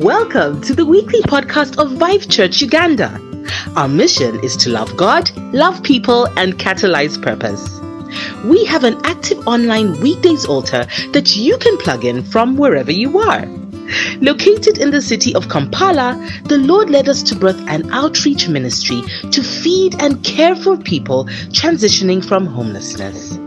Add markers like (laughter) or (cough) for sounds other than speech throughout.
Welcome to the weekly podcast of Vive Church Uganda. Our mission is to love God, love people, and catalyze purpose. We have an active online weekdays altar that you can plug in from wherever you are. Located in the city of Kampala, the Lord led us to birth an outreach ministry to feed and care for people transitioning from homelessness.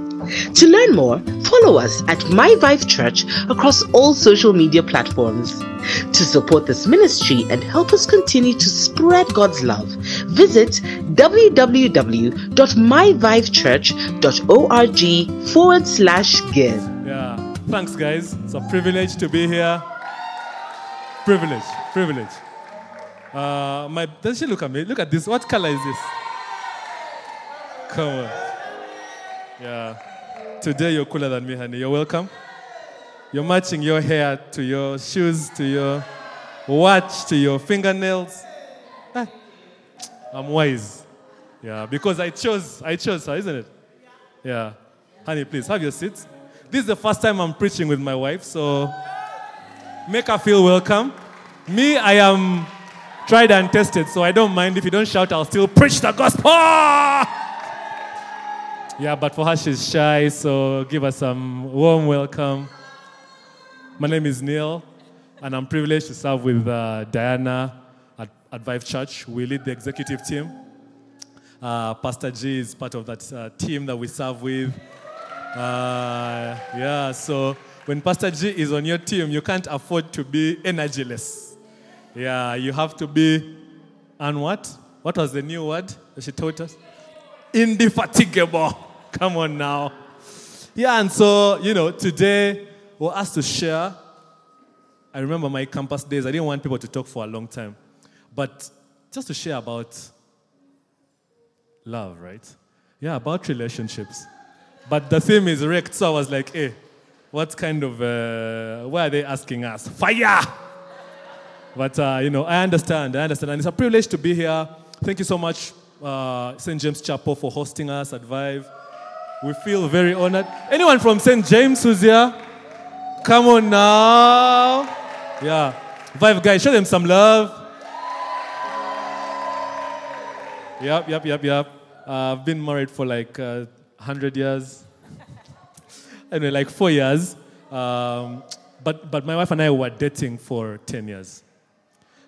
To learn more, follow us at My Vive Church across all social media platforms. To support this ministry and help us continue to spread God's love, visit www.myvivechurch.org forward slash give. Yeah. Thanks, guys. It's a privilege to be here. Privilege. Privilege. Uh, my, does she look at me? Look at this. What color is this? Come on. Yeah. Today you're cooler than me, honey. You're welcome. You're matching your hair to your shoes, to your watch, to your fingernails. Ah, I'm wise. Yeah, because I chose, I chose her, isn't it? Yeah. Honey, please have your seat. This is the first time I'm preaching with my wife, so make her feel welcome. Me, I am tried and tested, so I don't mind if you don't shout, I'll still preach the gospel. Yeah, but for her, she's shy, so give her some warm welcome. My name is Niel, and I'm privileged to serve with uh, Diana at, at Vive Church. We lead the executive team. Uh, Pastor G is part of that uh, team that we serve with. Uh, yeah, so when Pastor G is on your team, you can't afford to be energyless. Yeah, you have to be, and what? What was the new word that she taught us? Indefatigable. Come on now. Yeah, and so, you know, today we're asked to share. I remember my campus days, I didn't want people to talk for a long time. But just to share about love, right? Yeah, about relationships. But the theme is wrecked, so I was like, hey, what kind of, uh, why are they asking us? Fire! But, uh, you know, I understand, I understand. And it's a privilege to be here. Thank you so much, uh, St. James Chapel, for hosting us at Vive. We feel very honored. Anyone from St. James who's here? Come on now. Yeah. Vive guys, show them some love. Yep, yep, yep, yep. Uh, I've been married for like uh, 100 years. (laughs) anyway, like four years. Um, but, but my wife and I were dating for 10 years.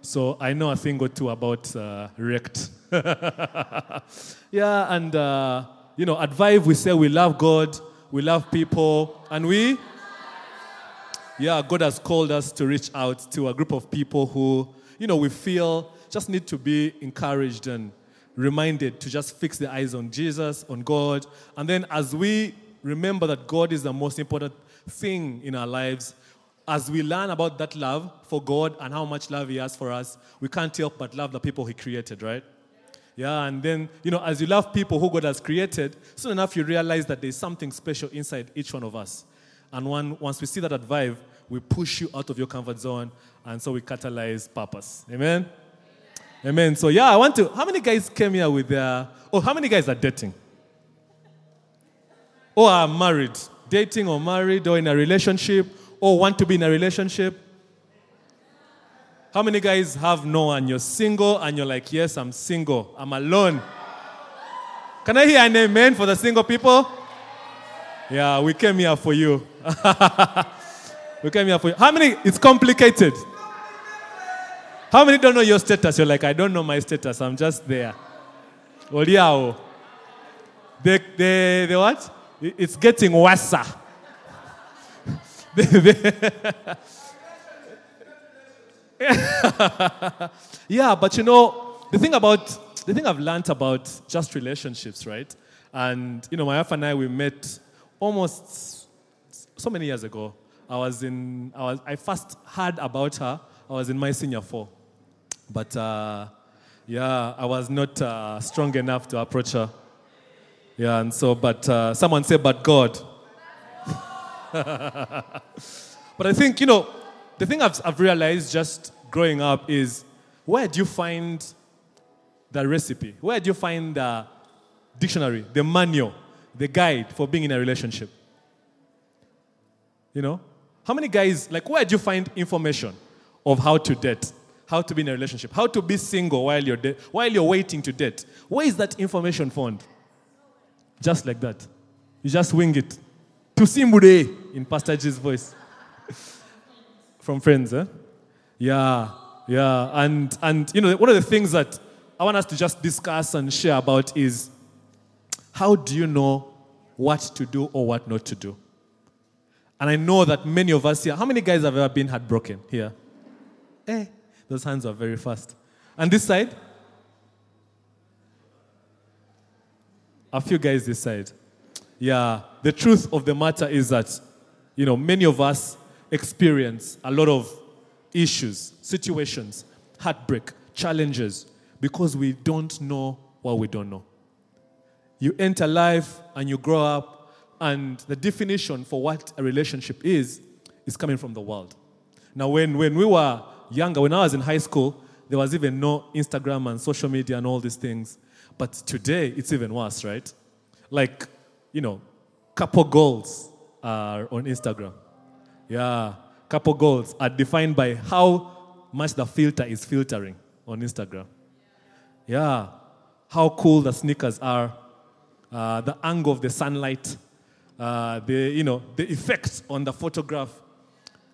So I know a thing or two about uh, wrecked. (laughs) yeah, and uh, you know, at Vive we say we love God, we love people, and we, yeah, God has called us to reach out to a group of people who, you know, we feel just need to be encouraged and reminded to just fix their eyes on Jesus, on God. And then as we remember that God is the most important thing in our lives, as we learn about that love for God and how much love He has for us, we can't help but love the people He created, right? Yeah, and then, you know, as you love people who God has created, soon enough you realize that there's something special inside each one of us. And once we see that at Vive, we push you out of your comfort zone, and so we catalyze purpose. Amen? Amen. So, yeah, I want to. How many guys came here with their. Oh, how many guys are dating? Or are married? Dating or married or in a relationship or want to be in a relationship? How many guys have no and you're single and you're like, yes, I'm single, I'm alone? Can I hear an amen for the single people? Yeah, we came here for you. (laughs) we came here for you. How many? It's complicated. How many don't know your status? You're like, I don't know my status, I'm just there. Yeah. The, the, the what? It's getting worse. (laughs) yeah, but you know, the thing about the thing I've learned about just relationships, right? And you know, my wife and I we met almost so many years ago. I was in I was I first heard about her. I was in my senior four, but uh, yeah, I was not uh, strong enough to approach her. Yeah, and so but uh, someone said, "But God." (laughs) but I think you know the thing I've, I've realized just growing up is where do you find the recipe? Where do you find the dictionary, the manual, the guide for being in a relationship? You know? How many guys, like, where do you find information of how to date, how to be in a relationship, how to be single while you're, de- while you're waiting to date. Where is that information found? Just like that. You just wing it. To Simbude in Pastor G's voice. From friends, eh? Yeah, yeah. And, and, you know, one of the things that I want us to just discuss and share about is how do you know what to do or what not to do? And I know that many of us here, how many guys have ever been heartbroken here? Eh, those hands are very fast. And this side? A few guys this side. Yeah, the truth of the matter is that, you know, many of us experience a lot of issues, situations, heartbreak, challenges, because we don't know what we don't know. You enter life and you grow up, and the definition for what a relationship is is coming from the world. Now, when, when we were younger, when I was in high school, there was even no Instagram and social media and all these things. But today, it's even worse, right? Like, you know, couple goals are on Instagram. Yeah, couple goals are defined by how much the filter is filtering on Instagram. Yeah, how cool the sneakers are, uh, the angle of the sunlight, uh, the you know the effects on the photograph,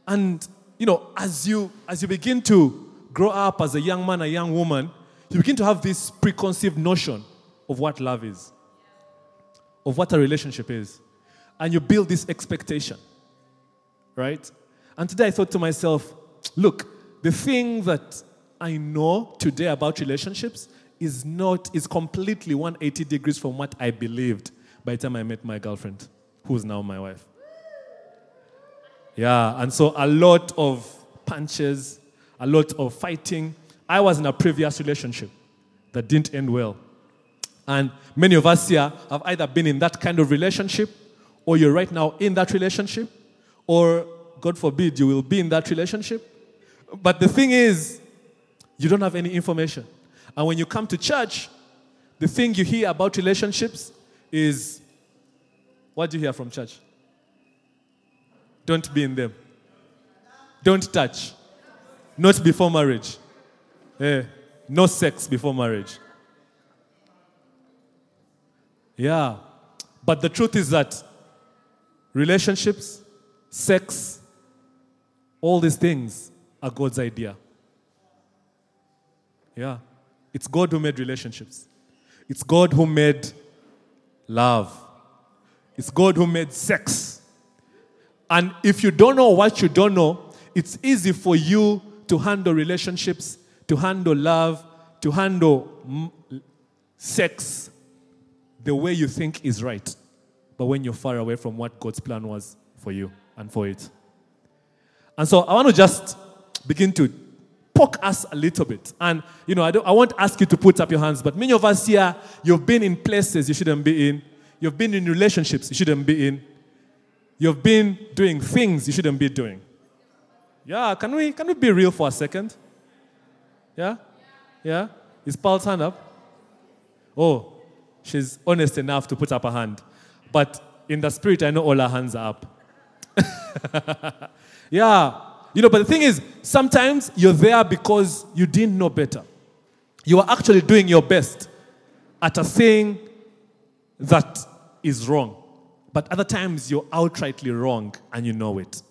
and you know as you as you begin to grow up as a young man, a young woman, you begin to have this preconceived notion of what love is, of what a relationship is, and you build this expectation, right? And today I thought to myself, look, the thing that I know today about relationships is not is completely 180 degrees from what I believed by the time I met my girlfriend, who's now my wife. Yeah, and so a lot of punches, a lot of fighting. I was in a previous relationship that didn't end well. And many of us here have either been in that kind of relationship, or you're right now in that relationship, or God forbid, you will be in that relationship. But the thing is, you don't have any information. And when you come to church, the thing you hear about relationships is what do you hear from church? Don't be in them. Don't touch. Not before marriage. Eh, no sex before marriage. Yeah. But the truth is that relationships, sex, all these things are God's idea. Yeah. It's God who made relationships. It's God who made love. It's God who made sex. And if you don't know what you don't know, it's easy for you to handle relationships, to handle love, to handle sex the way you think is right. But when you're far away from what God's plan was for you and for it. And so I want to just begin to poke us a little bit. And, you know, I, don't, I won't ask you to put up your hands, but many of us here, you've been in places you shouldn't be in. You've been in relationships you shouldn't be in. You've been doing things you shouldn't be doing. Yeah, can we, can we be real for a second? Yeah? Yeah? Is Paul's hand up? Oh, she's honest enough to put up a hand. But in the spirit, I know all her hands are up. (laughs) yeah. You know, but the thing is, sometimes you're there because you didn't know better. You are actually doing your best at a thing that is wrong. But other times you're outrightly wrong and you know it.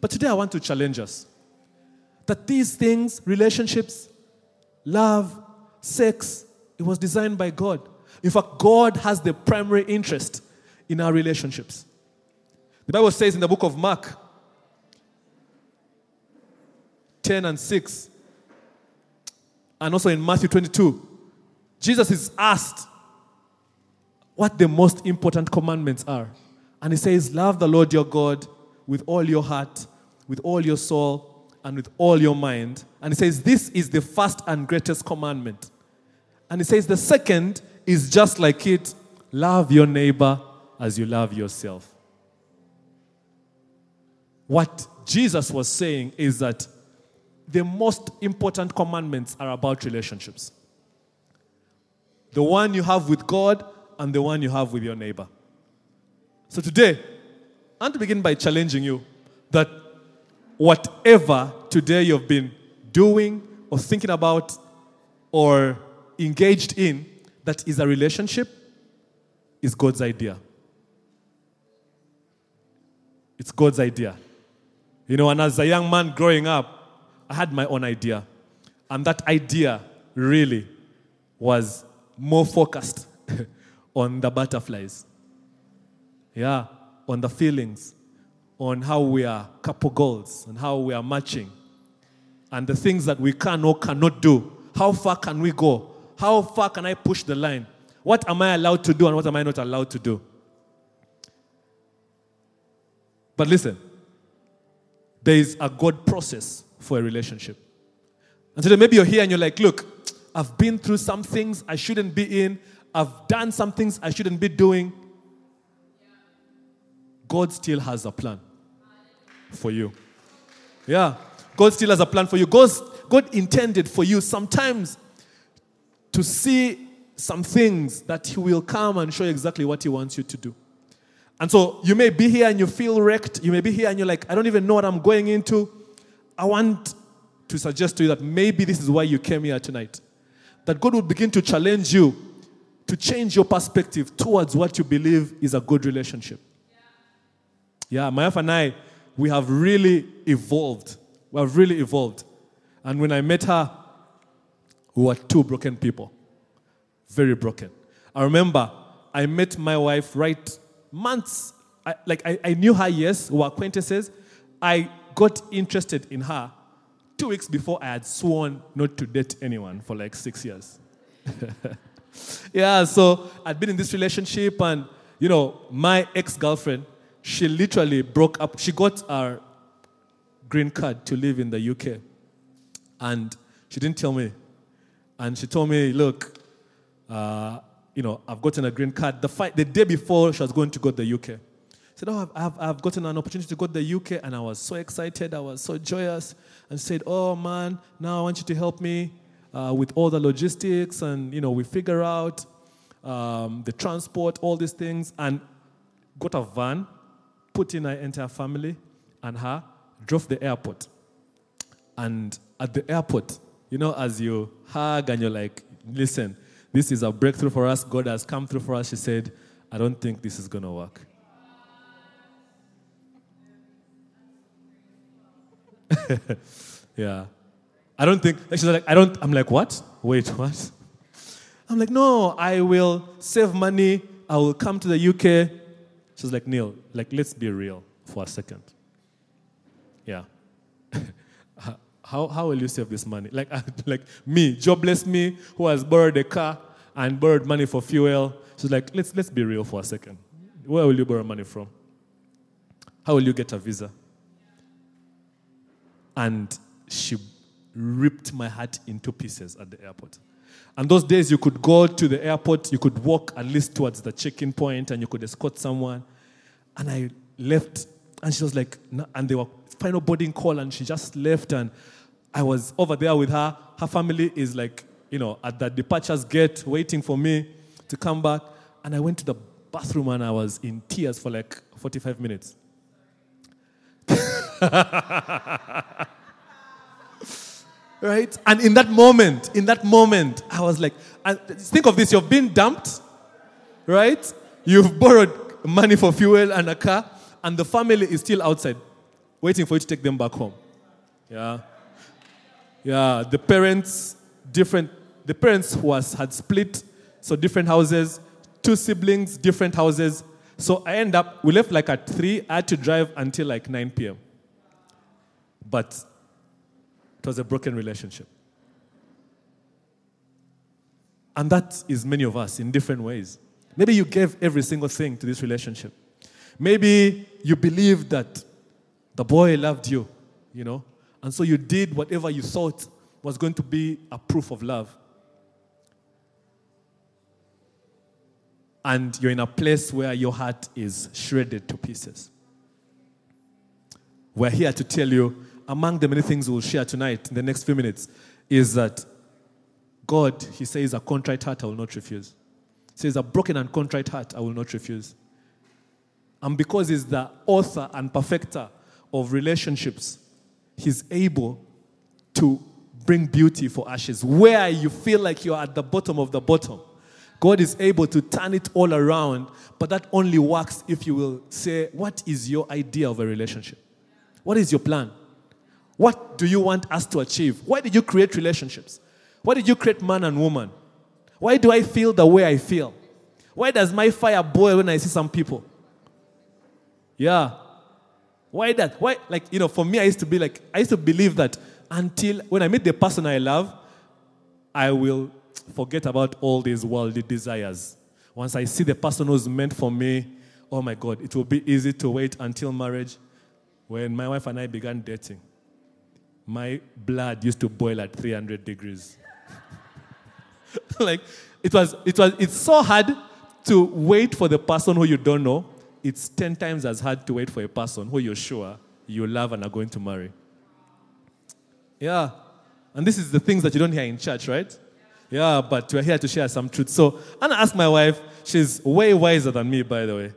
But today I want to challenge us that these things, relationships, love, sex, it was designed by God. In fact, God has the primary interest in our relationships. The Bible says in the book of Mark 10 and 6, and also in Matthew 22, Jesus is asked what the most important commandments are. And he says, Love the Lord your God with all your heart, with all your soul, and with all your mind. And he says, This is the first and greatest commandment. And he says, The second is just like it love your neighbor as you love yourself. What Jesus was saying is that the most important commandments are about relationships the one you have with God and the one you have with your neighbor. So today, I want to begin by challenging you that whatever today you've been doing or thinking about or engaged in that is a relationship is God's idea. It's God's idea. You know, and as a young man growing up, I had my own idea. And that idea really was more focused (laughs) on the butterflies. Yeah, on the feelings, on how we are couple goals, and how we are matching, and the things that we can or cannot do. How far can we go? How far can I push the line? What am I allowed to do and what am I not allowed to do? But listen, there is a God process for a relationship. And today, maybe you're here and you're like, look, I've been through some things I shouldn't be in, I've done some things I shouldn't be doing. God still has a plan for you. Yeah, God still has a plan for you. God, God intended for you sometimes to see some things that He will come and show you exactly what He wants you to do. And so you may be here and you feel wrecked. You may be here and you're like, I don't even know what I'm going into. I want to suggest to you that maybe this is why you came here tonight. That God will begin to challenge you to change your perspective towards what you believe is a good relationship. Yeah, my wife and I, we have really evolved. We have really evolved. And when I met her, we were two broken people. Very broken. I remember I met my wife right months, I, like I, I knew her, yes, we were acquaintances. I got interested in her two weeks before I had sworn not to date anyone for like six years. (laughs) yeah, so I'd been in this relationship, and you know, my ex girlfriend, she literally broke up. She got our green card to live in the UK, and she didn't tell me. And she told me, look, uh, you know, I've gotten a green card. The, the day before she was going to go to the UK. Said, oh, I've, I've gotten an opportunity to go to the UK. And I was so excited. I was so joyous. And said, oh, man, now I want you to help me uh, with all the logistics. And, you know, we figure out um, the transport, all these things. And got a van, put in our entire family and her, drove the airport. And at the airport, you know, as you hug and you're like, listen, this is a breakthrough for us. God has come through for us. She said, I don't think this is going to work. (laughs) yeah. I don't think, she's like, I don't, I'm like, what? Wait, what? I'm like, no, I will save money. I will come to the UK. She's like, Niel, like, let's be real for a second. Yeah. (laughs) how, how will you save this money? Like, (laughs) like me, jobless me, who has borrowed a car and borrowed money for fuel. She's like, let's, let's be real for a second. Where will you borrow money from? How will you get a visa? And she ripped my heart into pieces at the airport. And those days, you could go to the airport, you could walk at least towards the check-in point, and you could escort someone. And I left, and she was like, and they were final boarding call, and she just left, and I was over there with her. Her family is like, you know, at the departures gate waiting for me to come back. And I went to the bathroom and I was in tears for like 45 minutes. (laughs) right? And in that moment, in that moment, I was like, think of this you've been dumped, right? You've borrowed money for fuel and a car, and the family is still outside waiting for you to take them back home. Yeah. Yeah, the parents, different, the parents was, had split, so different houses, two siblings, different houses. So I end up, we left like at 3, I had to drive until like 9 p.m. But it was a broken relationship. And that is many of us in different ways. Maybe you gave every single thing to this relationship. Maybe you believed that the boy loved you, you know, and so you did whatever you thought was going to be a proof of love. And you're in a place where your heart is shredded to pieces. We're here to tell you, among the many things we'll share tonight in the next few minutes, is that God, He says, a contrite heart I will not refuse. He says, a broken and contrite heart I will not refuse. And because He's the author and perfecter of relationships, He's able to bring beauty for ashes. Where you feel like you're at the bottom of the bottom, God is able to turn it all around, but that only works if you will say, What is your idea of a relationship? What is your plan? What do you want us to achieve? Why did you create relationships? Why did you create man and woman? Why do I feel the way I feel? Why does my fire boil when I see some people? Yeah. Why that? Why, like, you know, for me, I used to be like, I used to believe that until when I meet the person I love, I will forget about all these worldly desires. Once I see the person who's meant for me, oh my God, it will be easy to wait until marriage. When my wife and I began dating, my blood used to boil at 300 degrees. (laughs) like, it was, it was, it's so hard to wait for the person who you don't know. It's 10 times as hard to wait for a person who you're sure you love and are going to marry. Yeah. And this is the things that you don't hear in church, right? Yeah, but we're here to share some truth. So and I'm gonna ask my wife, she's way wiser than me, by the way.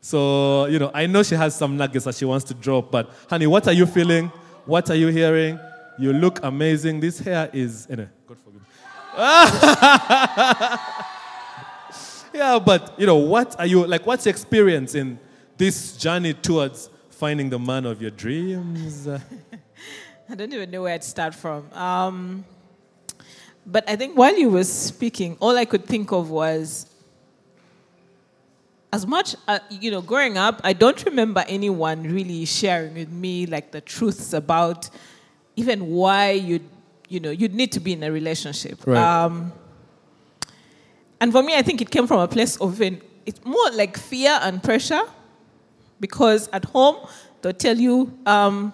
So, you know, I know she has some nuggets that she wants to drop, but honey, what are you feeling? What are you hearing? You look amazing. This hair is, anyway, God forgive (laughs) me. Yeah, but, you know, what are you, like, what's your experience in this journey towards finding the man of your dreams? (laughs) I don't even know where to start from. Um, but I think while you were speaking, all I could think of was as much, uh, you know, growing up, I don't remember anyone really sharing with me like the truths about even why you, you know, you'd need to be in a relationship. Right. Um, and for me, I think it came from a place of it's more like fear and pressure, because at home they'll tell you. Um,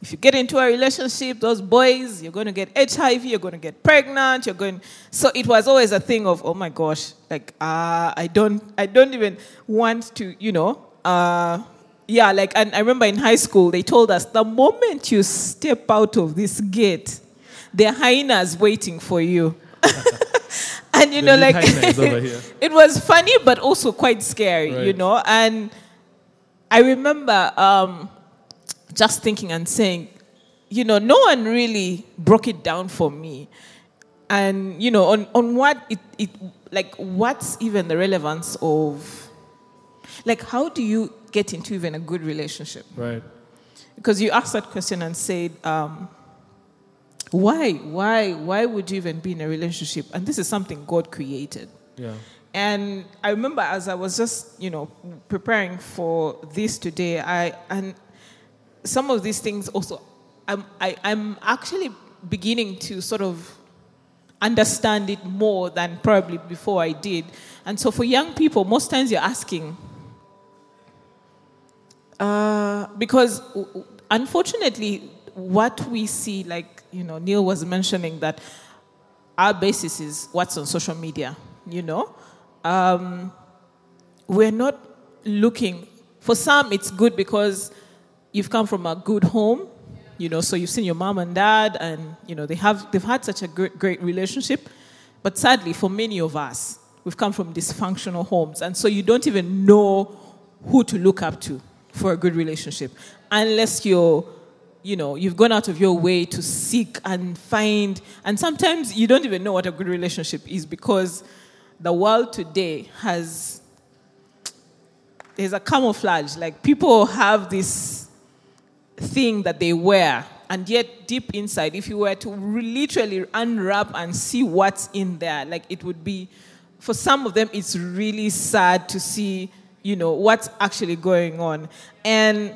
if you get into a relationship, those boys, you're going to get HIV, you're going to get pregnant, you're going. So it was always a thing of, oh my gosh, like uh, I don't, I don't even want to, you know. Uh, yeah, like, and I remember in high school they told us the moment you step out of this gate, are hyenas waiting for you. (laughs) and you know, like (laughs) it was funny, but also quite scary, right. you know. And I remember. Um, just thinking and saying, you know, no one really broke it down for me. And, you know, on, on what it, it, like, what's even the relevance of, like, how do you get into even a good relationship? Right. Because you asked that question and said, um, why, why, why would you even be in a relationship? And this is something God created. Yeah. And I remember as I was just, you know, preparing for this today, I and some of these things also, I'm, I, I'm actually beginning to sort of understand it more than probably before I did. And so for young people, most times you're asking, uh, because unfortunately, what we see, like, you know, Niel was mentioning that our basis is what's on social media, you know? Um, we're not looking, for some, it's good because you've come from a good home, you know, so you've seen your mom and dad, and you know they have they've had such a great, great relationship. But sadly, for many of us, we've come from dysfunctional homes, and so you don't even know who to look up to for a good relationship, unless you're you know you've gone out of your way to seek and find and sometimes you don't even know what a good relationship is because the world today has there's a camouflage like people have this thing that they wear. And yet, deep inside, if you were to literally unwrap and see what's in there, like it would be, for some of them, it's really sad to see, you know, what's actually going on. And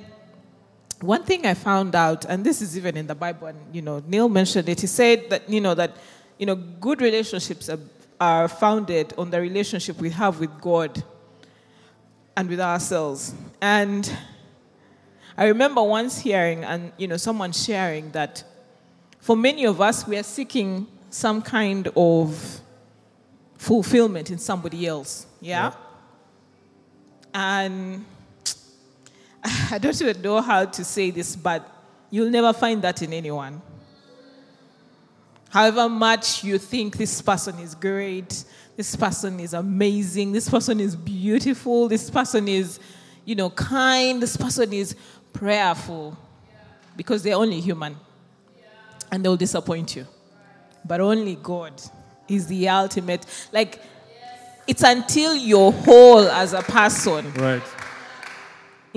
one thing I found out, and this is even in the Bible, and you know, Niel mentioned it. He said that you know that you know good relationships are, are founded on the relationship we have with God and with ourselves. And I remember once hearing and you know someone sharing that for many of us we are seeking some kind of fulfillment in somebody else. Yeah? yeah. And (laughs) I don't even know how to say this, but you'll never find that in anyone. However much you think this person is great, this person is amazing, this person is beautiful, this person is, you know, kind, this person is prayerful. because they're only human and they'll disappoint you. But only God is the ultimate. Like, it's until you're whole as a person. Right.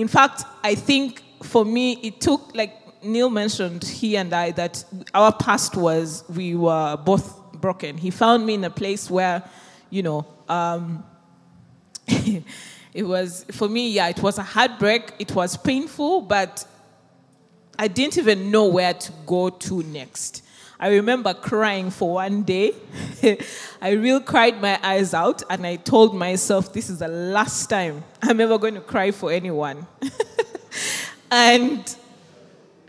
In fact, I think for me, it took, like Niel mentioned, he and I, that our past was we were both broken. He found me in a place where, you know, um, (laughs) it was, for me, yeah, it was a heartbreak. It was painful, but I didn't even know where to go to next. I remember crying for one day. (laughs) I really cried my eyes out, and I told myself, this is the last time I'm ever going to cry for anyone. (laughs) and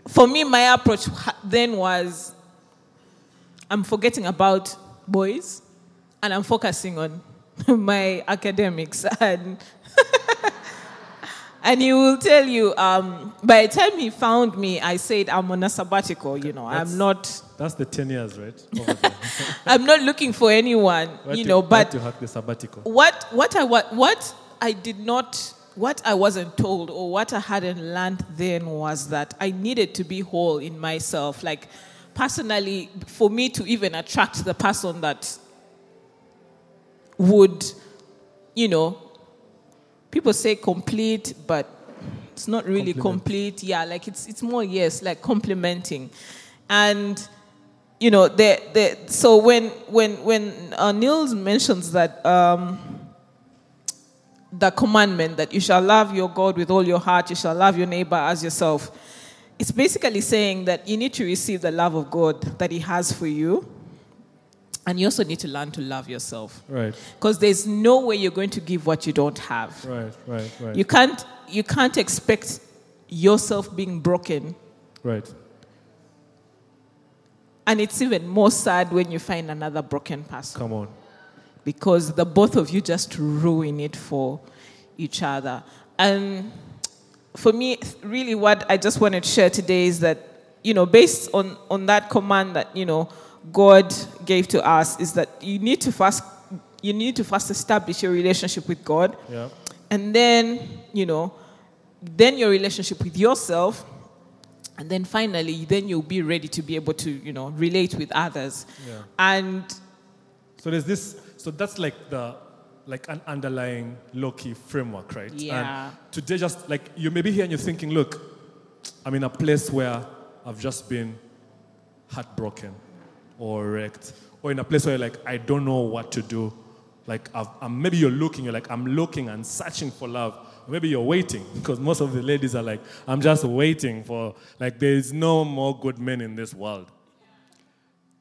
for me, my approach then was I'm forgetting about boys and I'm focusing on (laughs) my academics. And, and he will tell you, um, by the time he found me, I said, I'm on a sabbatical, you know, That's- I'm not. That's the 10 years, right? (laughs) (laughs) I'm not looking for anyone, Right you know, but to hack the sabbatical. what what I what, what I did not what I wasn't told or what I hadn't learned then was that I needed to be whole in myself. Like personally, for me to even attract the person that would, you know, people say complete, but it's not really complete. Yeah, like it's it's more yes, like complimenting, and you know, the the so when when when uh, Niels mentions that. Um, the commandment that you shall love your God with all your heart, you shall love your neighbor as yourself. It's basically saying that you need to receive the love of God that He has for you, and you also need to learn to love yourself. Right, Because there's no way you're going to give what you don't have. right, right, right. You can't you can't expect yourself being broken. right. And it's even more sad when you find another broken person. Come on. because the both of you just ruin it for each other. And for me, really, what I just wanted to share today is that, you know, based on, on that command that, you know, God gave to us, is that you need to first you need to first establish your relationship with God, Yeah. and then, you know, then your relationship with yourself, and then finally, then you'll be ready to be able to, you know, relate with others. Yeah. And So there's this. So that's like the like an underlying low-key framework, right? Yeah. And today, just like you may be here and you're thinking, look, I'm in a place where I've just been heartbroken or wrecked, or in a place where you're like I don't know what to do. Like I've, I'm, maybe you're looking, you're like I'm looking and searching for love. Maybe you're waiting (laughs) because most of the ladies are like, I'm just waiting for like there is no more good men in this world.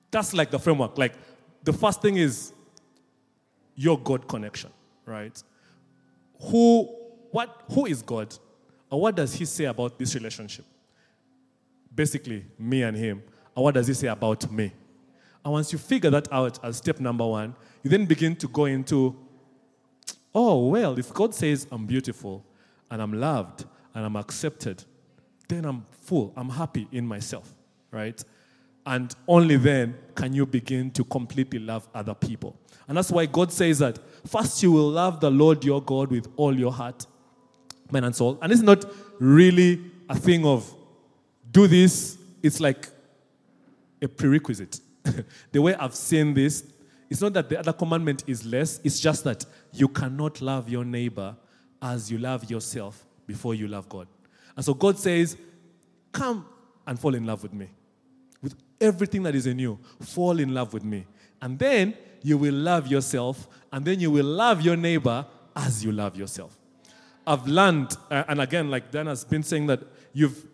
That's like the framework. Like the first thing is your God connection, right? Who, what, who is God? And what does he say about this relationship? Basically, me and him. And what does he say about me? And once you figure that out as step number one, you then begin to go into, oh, well, if God says I'm beautiful and I'm loved and I'm accepted, then I'm full, I'm happy in myself, right? And only then can you begin to completely love other people. And that's why God says that first you will love the Lord your God with all your heart, mind, and soul. And it's not really a thing of do this, it's like a prerequisite. (laughs) the way I've seen this, it's not that the other commandment is less, it's just that you cannot love your neighbor as you love yourself before you love God. And so God says, Come and fall in love with me. With everything that is in you, fall in love with me. And then you will love yourself, and then you will love your neighbor as you love yourself. I've learned, uh, and again, like Dan has been saying, that you've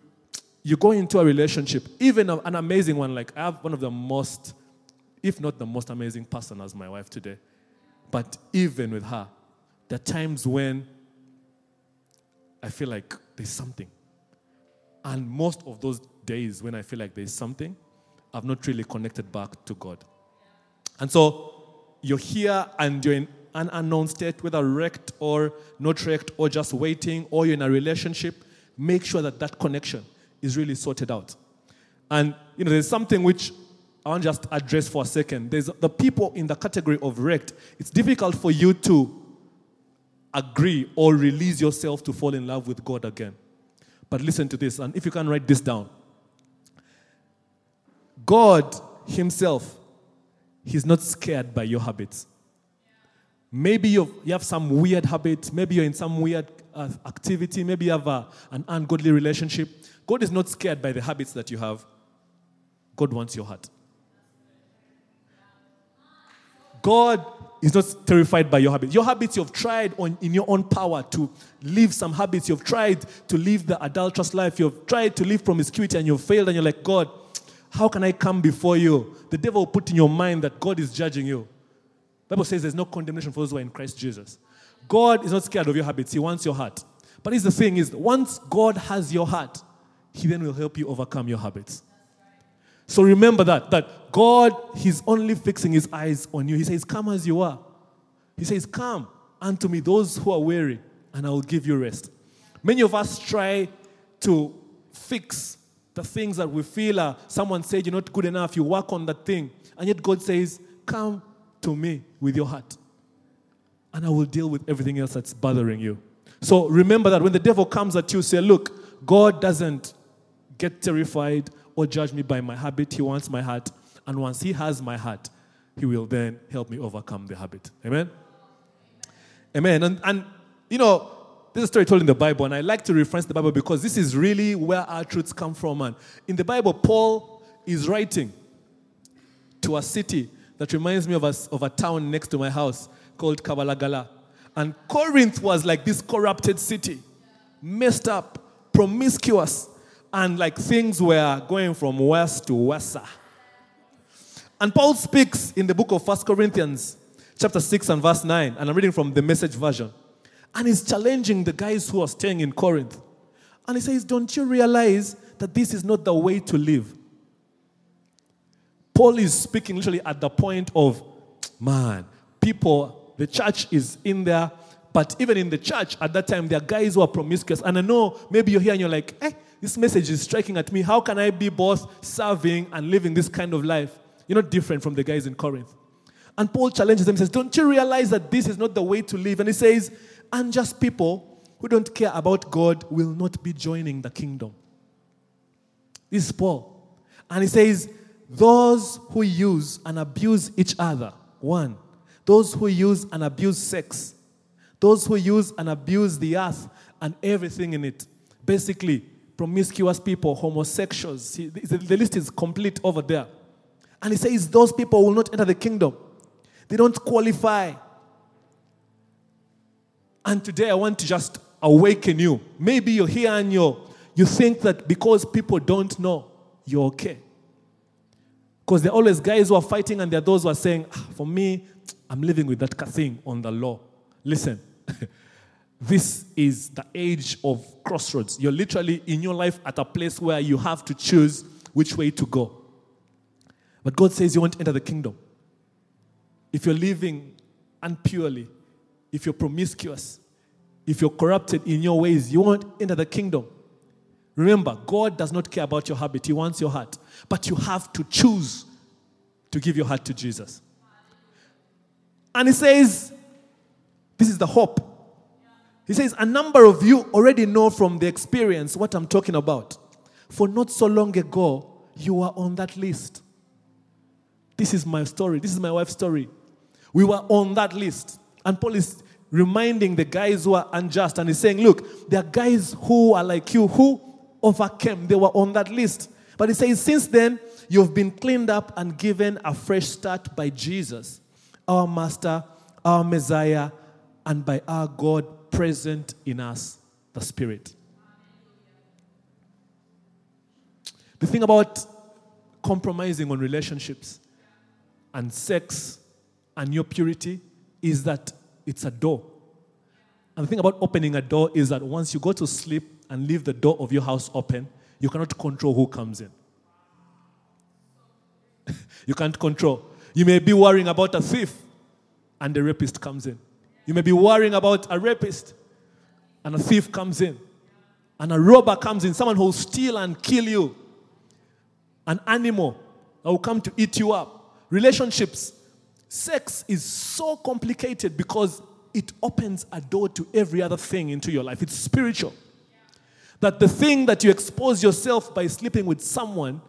you go into a relationship, even an amazing one. Like I have one of the most, if not the most amazing person as my wife today. But even with her, there are times when I feel like there's something. And most of those days when I feel like there's something, I've not really connected back to God. And so you're here and you're in an unknown state, whether wrecked or not wrecked, or just waiting, or you're in a relationship. Make sure that that connection is really sorted out. And you know, there's something which I want to just address for a second. There's the people in the category of wrecked. It's difficult for you to agree or release yourself to fall in love with God again. But listen to this, and if you can write this down, God Himself, He's not scared by your habits. Maybe you have some weird habit. Maybe you're in some weird uh, activity. Maybe you have a, an ungodly relationship. God is not scared by the habits that you have. God wants your heart. God is not terrified by your habits. Your habits you've tried on, in your own power to live some habits. You've tried to live the adulterous life. You've tried to live promiscuity and you've failed and you're like, God, how can I come before you? The devil will put in your mind that God is judging you. The Bible says there's no condemnation for those who are in Christ Jesus. God is not scared of your habits. He wants your heart. But here's the thing is once God has your heart, he then will help you overcome your habits. So remember that, that God, He's only fixing His eyes on you. He says, Come as you are. He says, Come unto me, those who are weary, and I will give you rest. Many of us try to fix the things that we feel are, someone said you're not good enough, you work on that thing. And yet God says, Come to me with your heart, and I will deal with everything else that's bothering you. So remember that when the devil comes at you, say, Look, God doesn't get terrified or judge me by my habit. He wants my heart. And once He has my heart, He will then help me overcome the habit. Amen? Amen. And, and you know, this is a story told in the Bible, and I like to reference the Bible because this is really where our truths come from. And in the Bible, Paul is writing to a city that reminds me of a, of a town next to my house called Kabalagala. And Corinth was like this corrupted city, messed up, promiscuous, and like things were going from west to worse. And Paul speaks in the book of First Corinthians, chapter 6 and verse 9, and I'm reading from the message version. And he's challenging the guys who are staying in Corinth. And he says, Don't you realize that this is not the way to live? Paul is speaking literally at the point of, man, people, the church is in there, but even in the church at that time, there are guys who are promiscuous. And I know maybe you're here and you're like, eh, this message is striking at me. How can I be both serving and living this kind of life? You're not different from the guys in Corinth. And Paul challenges them, He says, Don't you realize that this is not the way to live? And he says, Unjust people who don't care about God will not be joining the kingdom. This is Paul. And he says, Those who use and abuse each other, one, those who use and abuse sex, those who use and abuse the earth and everything in it, basically, promiscuous people, homosexuals. The list is complete over there. And he says those people will not enter the kingdom. They don't qualify. And today I want to just awaken you. Maybe you're here and you you think that because people don't know, you're okay. Because there are always guys who are fighting and there are those who are saying, ah, for me, I'm living with that thing on the law. Listen, (laughs) this is the age of crossroads. You're literally in your life at a place where you have to choose which way to go. But God says you won't enter the kingdom. If you're living unpurely, if you're promiscuous, if you're corrupted in your ways, you won't enter the kingdom. Remember, God does not care about your habit, He wants your heart. But you have to choose to give your heart to Jesus. And He says, This is the hope he says, A number of you already know from the experience what I'm talking about. For not so long ago, you were on that list. This is my story. This is my wife's story. We were on that list. And Paul is reminding the guys who are unjust and he's saying, Look, there are guys who are like you who overcame. They were on that list. But he says, Since then, you've been cleaned up and given a fresh start by Jesus, our Master, our Messiah, and by our God present in us the Spirit. The thing about compromising on relationships and sex and your purity is that it's a door. And the thing about opening a door is that once you go to sleep and leave the door of your house open, you cannot control who comes in. (laughs) you can't control. You may be worrying about a thief and the rapist comes in. You may be worrying about a rapist, and a thief comes in, and a robber comes in, someone who will steal and kill you, an animal that will come to eat you up. Relationships, sex is so complicated because it opens a door to every other thing into your life. It's spiritual. That the thing that you expose yourself by sleeping with someone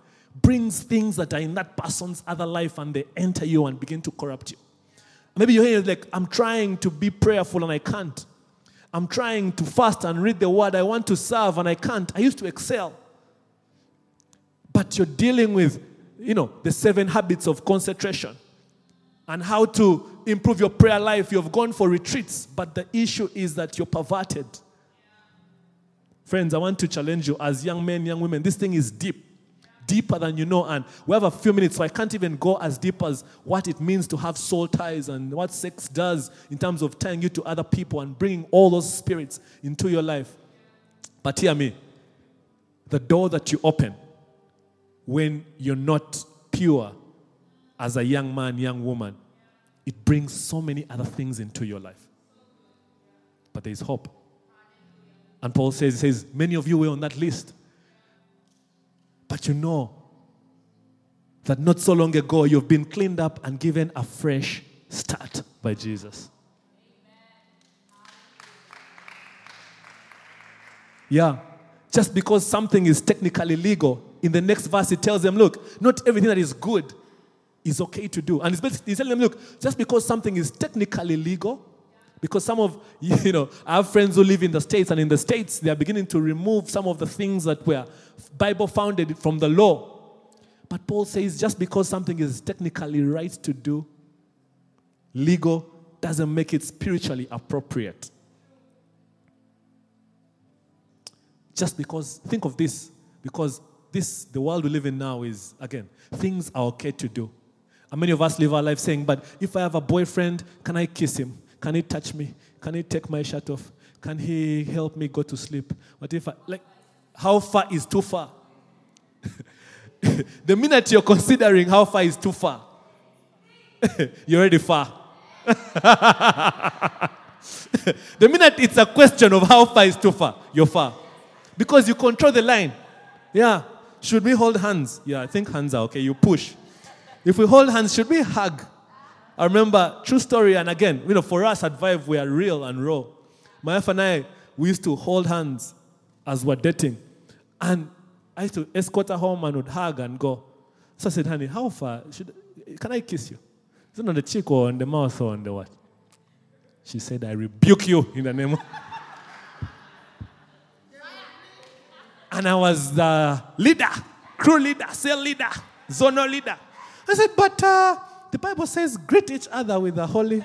brings things that are in that person's other life and they enter you and begin to corrupt you. Maybe you're here like, I'm trying to be prayerful and I can't. I'm trying to fast and read the word. I want to serve and I can't. I used to excel. But you're dealing with, you know, the seven habits of concentration and how to improve your prayer life. You've gone for retreats, but the issue is that you're perverted. Friends, I want to challenge you as young men, young women. This thing is deep, deeper than you know. And we have a few minutes, so I can't even go as deep as what it means to have soul ties and what sex does in terms of tying you to other people and bringing all those spirits into your life. But hear me the door that you open when you're not pure as a young man, young woman, it brings so many other things into your life. But there's hope. And Paul says, he says, many of you were on that list. But you know that not so long ago you've been cleaned up and given a fresh start by Jesus. Yeah. Just because something is technically legal, in the next verse it tells them, look, not everything that is good is okay to do. And he's telling them, look, just because something is technically legal, because some of, (laughs) you know, I have friends who live in the States, and in the States, they are beginning to remove some of the things that were Bible founded from the law. But Paul says just because something is technically right to do, legal, doesn't make it spiritually appropriate. Just because, think of this, because this, the world we live in now is, again, things are okay to do. And many of us live our life saying, but if I have a boyfriend, can I kiss him? Can he touch me? Can he take my shirt off? Can he help me go to sleep? What if I, like, how far is too far? (laughs) the minute you're considering how far is too far, (laughs) you're already far. (laughs) the minute it's a question of how far is too far, you're far. Because you control the line. Yeah. Should we hold hands? Yeah, I think hands are okay. You push. If we hold hands, should we hug? I remember, true story, and again, you know, for us at Vive, we are real and raw. My wife and I, we used to hold hands as we're dating. And I used to escort her home and would hug and go. So I said, honey, how far? Should, can I kiss you? Is it on the cheek or on the mouth or on the what? She said, I rebuke you in the name of. and I was the leader, crew leader, cell leader, zonal leader. I said, but uh, the Bible says, greet each other with the holy.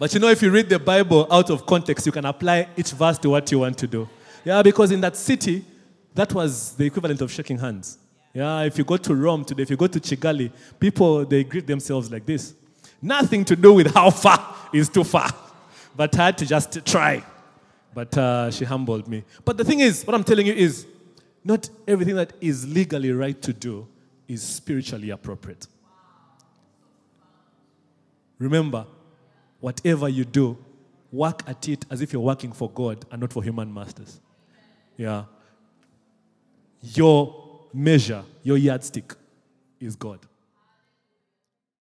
But you know, if you read the Bible out of context, you can apply each verse to what you want to do. Yeah, because in that city, that was the equivalent of shaking hands. Yeah, if you go to Rome today, if you go to Kigali, people, they greet themselves like this. Nothing to do with how far is too far. But I had to just try. But uh, she humbled me. But the thing is, what I'm telling you is, not everything that is legally right to do is spiritually appropriate. Remember, whatever you do, work at it as if you're working for God and not for human masters. Yeah. Your measure, your yardstick is God.